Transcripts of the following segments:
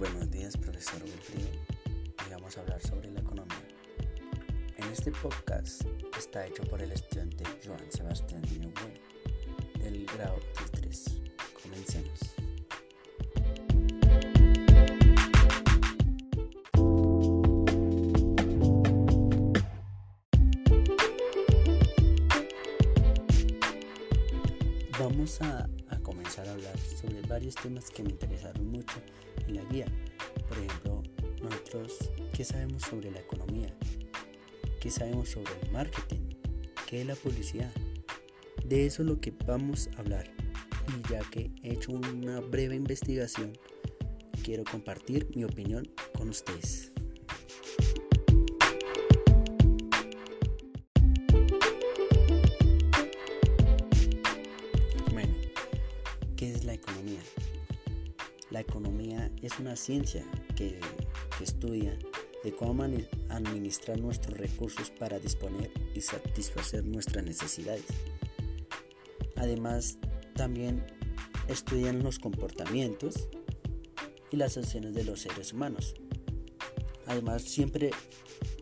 buenos días, profesor Wilfrido. Hoy vamos a hablar sobre la economía. En este podcast está hecho por el estudiante Joan Sebastián Niño del grado 3. Comencemos. Vamos a comenzar a hablar sobre varios temas que me interesaron mucho en la guía. Por ejemplo, nosotros, ¿qué sabemos sobre la economía? ¿Qué sabemos sobre el marketing? ¿Qué es la publicidad? De eso es lo que vamos a hablar. Y ya que he hecho una breve investigación, quiero compartir mi opinión con ustedes. Es una ciencia que, estudia de cómo administrar nuestros recursos para disponer y satisfacer nuestras necesidades. Además, también estudian los comportamientos y las acciones de los seres humanos. Además, siempre,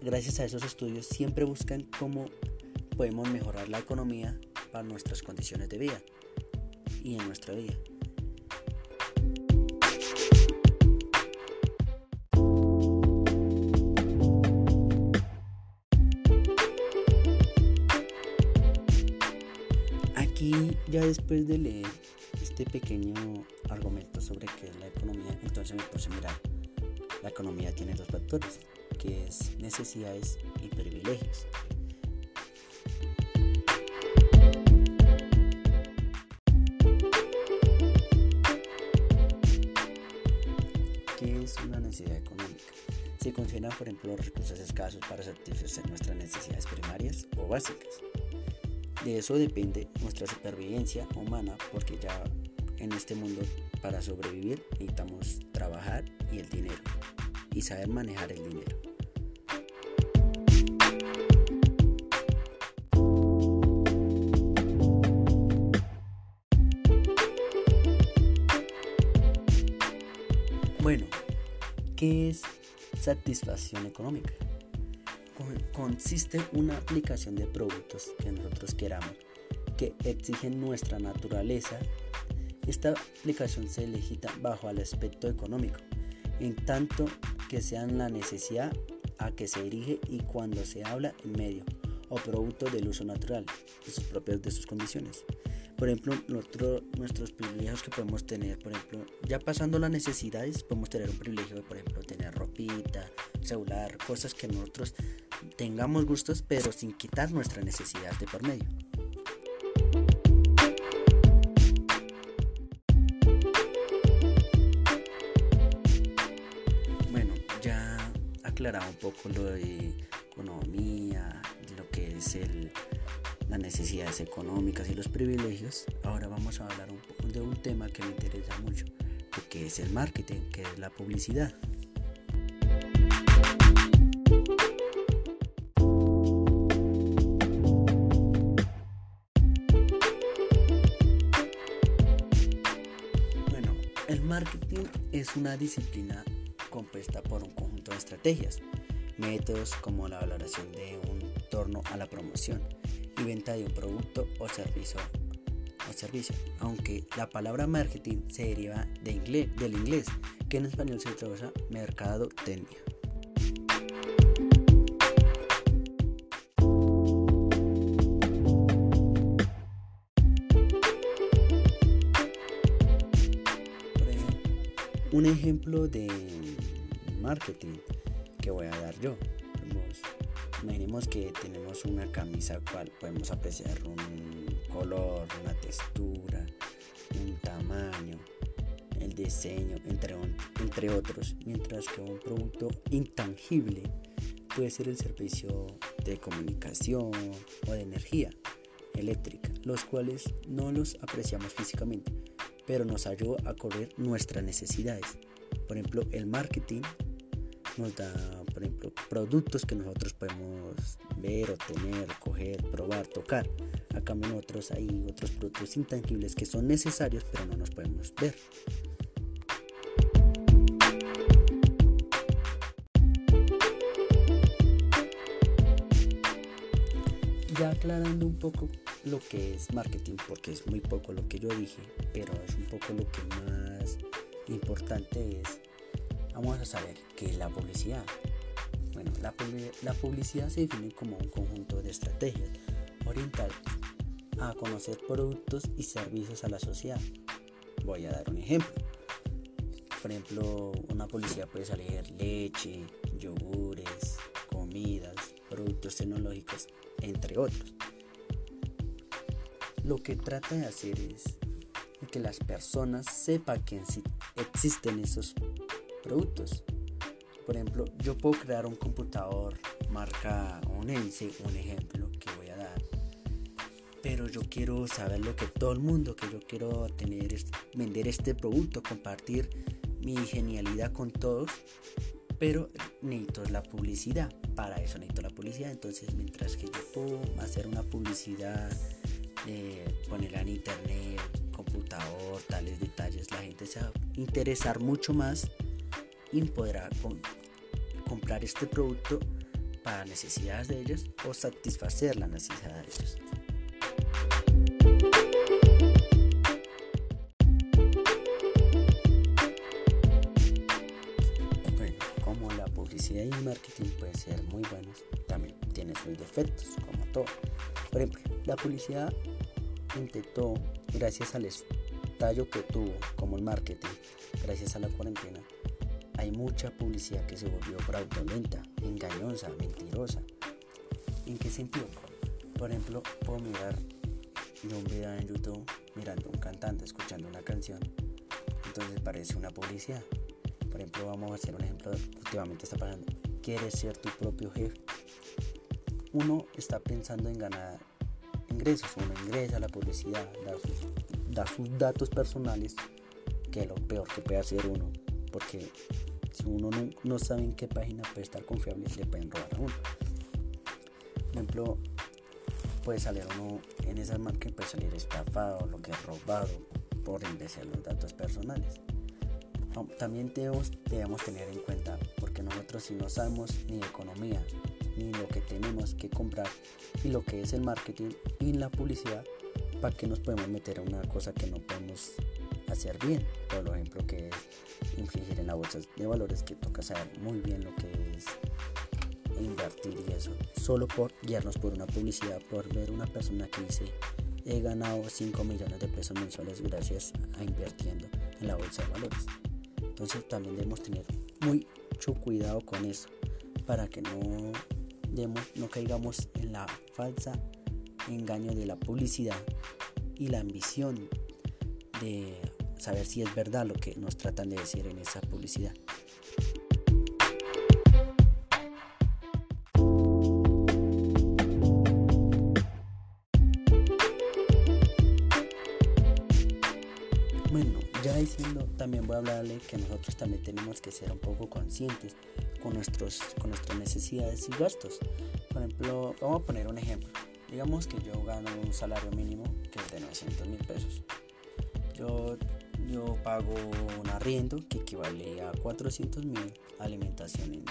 gracias a esos estudios, siempre buscan cómo podemos mejorar la economía para nuestras condiciones de vida y en nuestra vida. Ya después de leer este pequeño argumento sobre qué es la economía, entonces me puse a mirar. La economía tiene dos factores, que es necesidades y privilegios. ¿Qué es una necesidad económica? Se consideran, por ejemplo, los recursos escasos para satisfacer nuestras necesidades primarias o básicas. De eso depende nuestra supervivencia humana porque ya en este mundo para sobrevivir necesitamos trabajar y el dinero y saber manejar el dinero. Bueno, ¿qué es satisfacción económica? Consiste una aplicación de productos que nosotros queramos que exigen nuestra naturaleza. Esta aplicación se legita bajo el aspecto económico, en tanto que sean la necesidad a que se dirige y cuando se habla en medio o producto del uso natural de sus propias de sus condiciones. Por ejemplo, nuestros privilegios que podemos tener, por ejemplo, ya pasando las necesidades, podemos tener un privilegio de, por ejemplo, tener ropita, celular, cosas que nosotros tengamos gustos, pero sin quitar nuestra necesidad de por medio. Bueno, ya aclarado un poco lo de economía, lo que es el, las necesidades económicas y los privilegios. Ahora vamos a hablar un poco de un tema que me interesa mucho, que es el marketing, que es la publicidad. Marketing es una disciplina compuesta por un conjunto de estrategias, métodos como la valoración de un torno a la promoción y venta de un producto o servicio, o servicio aunque la palabra marketing se deriva de inglés, del inglés, que en español se traduce mercadotecnia. Un ejemplo de marketing que voy a dar yo. imaginemos que tenemos una camisa cual podemos apreciar un color, una textura, un tamaño, el diseño, entre, entre otros. Mientras que un producto intangible puede ser el servicio de comunicación o de energía eléctrica, los cuales no los apreciamos físicamente pero nos ayuda a cubrir nuestras necesidades. Por ejemplo, el marketing nos da, por ejemplo, productos que nosotros podemos ver, obtener, coger, probar, tocar. A cambio nosotros hay otros productos intangibles que son necesarios pero no nos podemos ver. Ya aclarando un poco lo que es marketing, porque es muy poco lo que yo dije, pero es un poco lo que más importante es, vamos a saber qué es la publicidad. Bueno, la, la publicidad se define como un conjunto de estrategias orientadas a conocer productos y servicios a la sociedad. Voy a dar un ejemplo. Por ejemplo, una publicidad puede salir leche, yogures, comidas, productos tecnológicos, entre otros. Lo que trata de hacer es que las personas sepan que existen esos productos. Por ejemplo, yo puedo crear un computador marca Onense, un ejemplo que voy a dar. Pero yo quiero saber lo que todo el mundo, que yo quiero tener, vender este producto, compartir mi genialidad con todos. Pero necesito la publicidad. Para eso necesito la publicidad. Entonces, mientras que yo puedo hacer una publicidad, eh, en internet, computador, tales detalles, la gente se va a interesar mucho más y podrá comprar este producto para necesidades de ellos o satisfacer la necesidad de ellos. Bueno, como la publicidad y el marketing pueden ser muy buenos, también tiene sus defectos, como todo. Por ejemplo, la publicidad intentó, gracias al estallo que tuvo, como el marketing, gracias a la cuarentena, hay mucha publicidad que se volvió fraudulenta, engañosa, mentirosa. ¿En qué sentido? Por ejemplo, puedo mirar un video en YouTube mirando un cantante, escuchando una canción, entonces parece una publicidad. Por ejemplo, vamos a hacer un ejemplo, últimamente está pasando, quieres ser tu propio jefe. Uno está pensando en ganar uno ingresa a la publicidad, da sus, datos personales, que es lo peor que puede hacer uno, porque si uno no, sabe en qué página puede estar confiable, le pueden robar a uno. Por ejemplo, puede salir uno en esa marca puede salir estafado, lo que es robado por ingresar los datos personales. También debemos, debemos tener en cuenta, porque nosotros si no sabemos ni economía, ni lo que tenemos que comprar, y lo que es el marketing y la publicidad, para que nos podemos meter a una cosa que no podemos hacer bien. Por ejemplo, que es infligir en la bolsa de valores, que toca saber muy bien lo que es invertir y eso. Solo por guiarnos por una publicidad, por ver una persona que dice he ganado 5 millones de pesos mensuales gracias a invirtiendo en la bolsa de valores. Entonces también debemos tener mucho cuidado con eso para que no, no caigamos en la falsa engaño de la publicidad y la ambición de saber si es verdad lo que nos tratan de decir en esa publicidad. Hablarle que nosotros también tenemos que ser un poco conscientes con, nuestros, con nuestras necesidades y gastos. Por ejemplo, vamos a poner un ejemplo. Digamos que yo gano un salario mínimo que es de 900 mil pesos. Yo yo pago un arriendo que equivale a 400 mil, alimentación en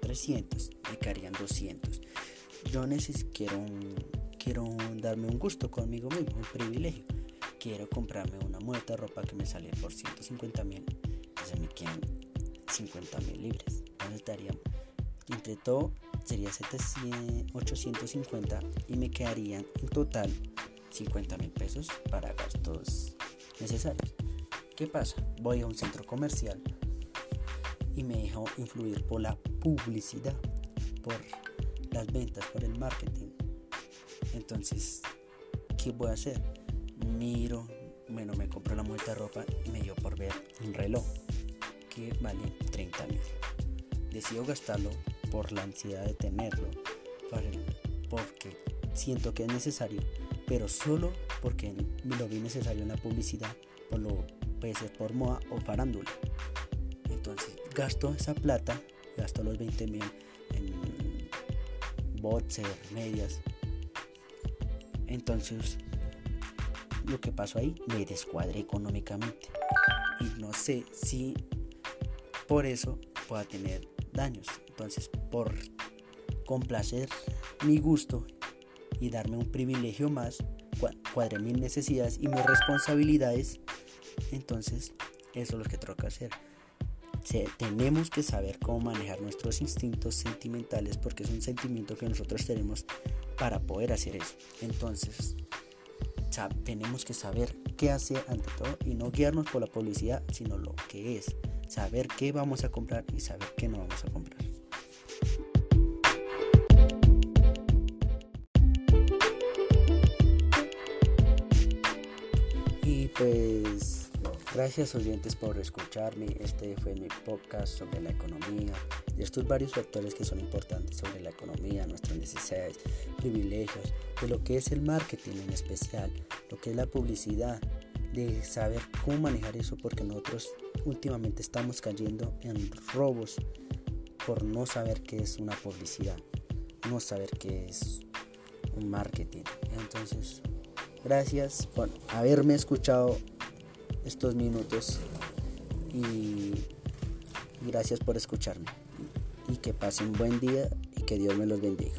300, me quedarían 200. Yo necesito, quiero, quiero darme un gusto conmigo mismo, un privilegio. Quiero comprarme una mueta de ropa que me sale por 150 mil, entonces me quedan 50 mil libres. Entonces estaría, entre todo, sería 700, 850 y me quedarían en total 50 mil pesos para gastos necesarios. ¿Qué pasa? Voy a un centro comercial y me dejo influir por la publicidad, por las ventas, por el marketing. Entonces, ¿qué voy a hacer? Miro, bueno, me compro la muestra de ropa y me dio por ver un reloj que vale 30 mil. Decido gastarlo por la ansiedad de tenerlo, porque siento que es necesario, pero solo porque lo vi necesario en la publicidad, por lo puede ser por moda o farándula. Entonces gasto esa plata, gasto los 20 mil en boxer, medias. Entonces lo que pasó ahí me descuadré económicamente. Y no sé si por eso pueda tener daños. Entonces por complacer mi gusto y darme un privilegio más, cuadre mis necesidades y mis responsabilidades, entonces eso es lo que toca hacer. tenemos que saber cómo manejar nuestros instintos sentimentales porque es un sentimiento que nosotros tenemos para poder hacer eso. Entonces, tenemos que saber qué hacer ante todo y no guiarnos por la publicidad, sino lo que es. Saber qué vamos a comprar y saber qué no vamos a comprar. Gracias oyentes por escucharme. Este fue mi podcast sobre la economía y estos varios factores que son importantes sobre la economía, nuestras necesidades, privilegios, de lo que es el marketing en especial, lo que es la publicidad, de saber cómo manejar eso porque nosotros últimamente estamos cayendo en robos por no saber qué es una publicidad, no saber qué es un marketing. Entonces, gracias por haberme escuchado estos minutos y gracias por escucharme y que pasen un buen día y que Dios me los bendiga.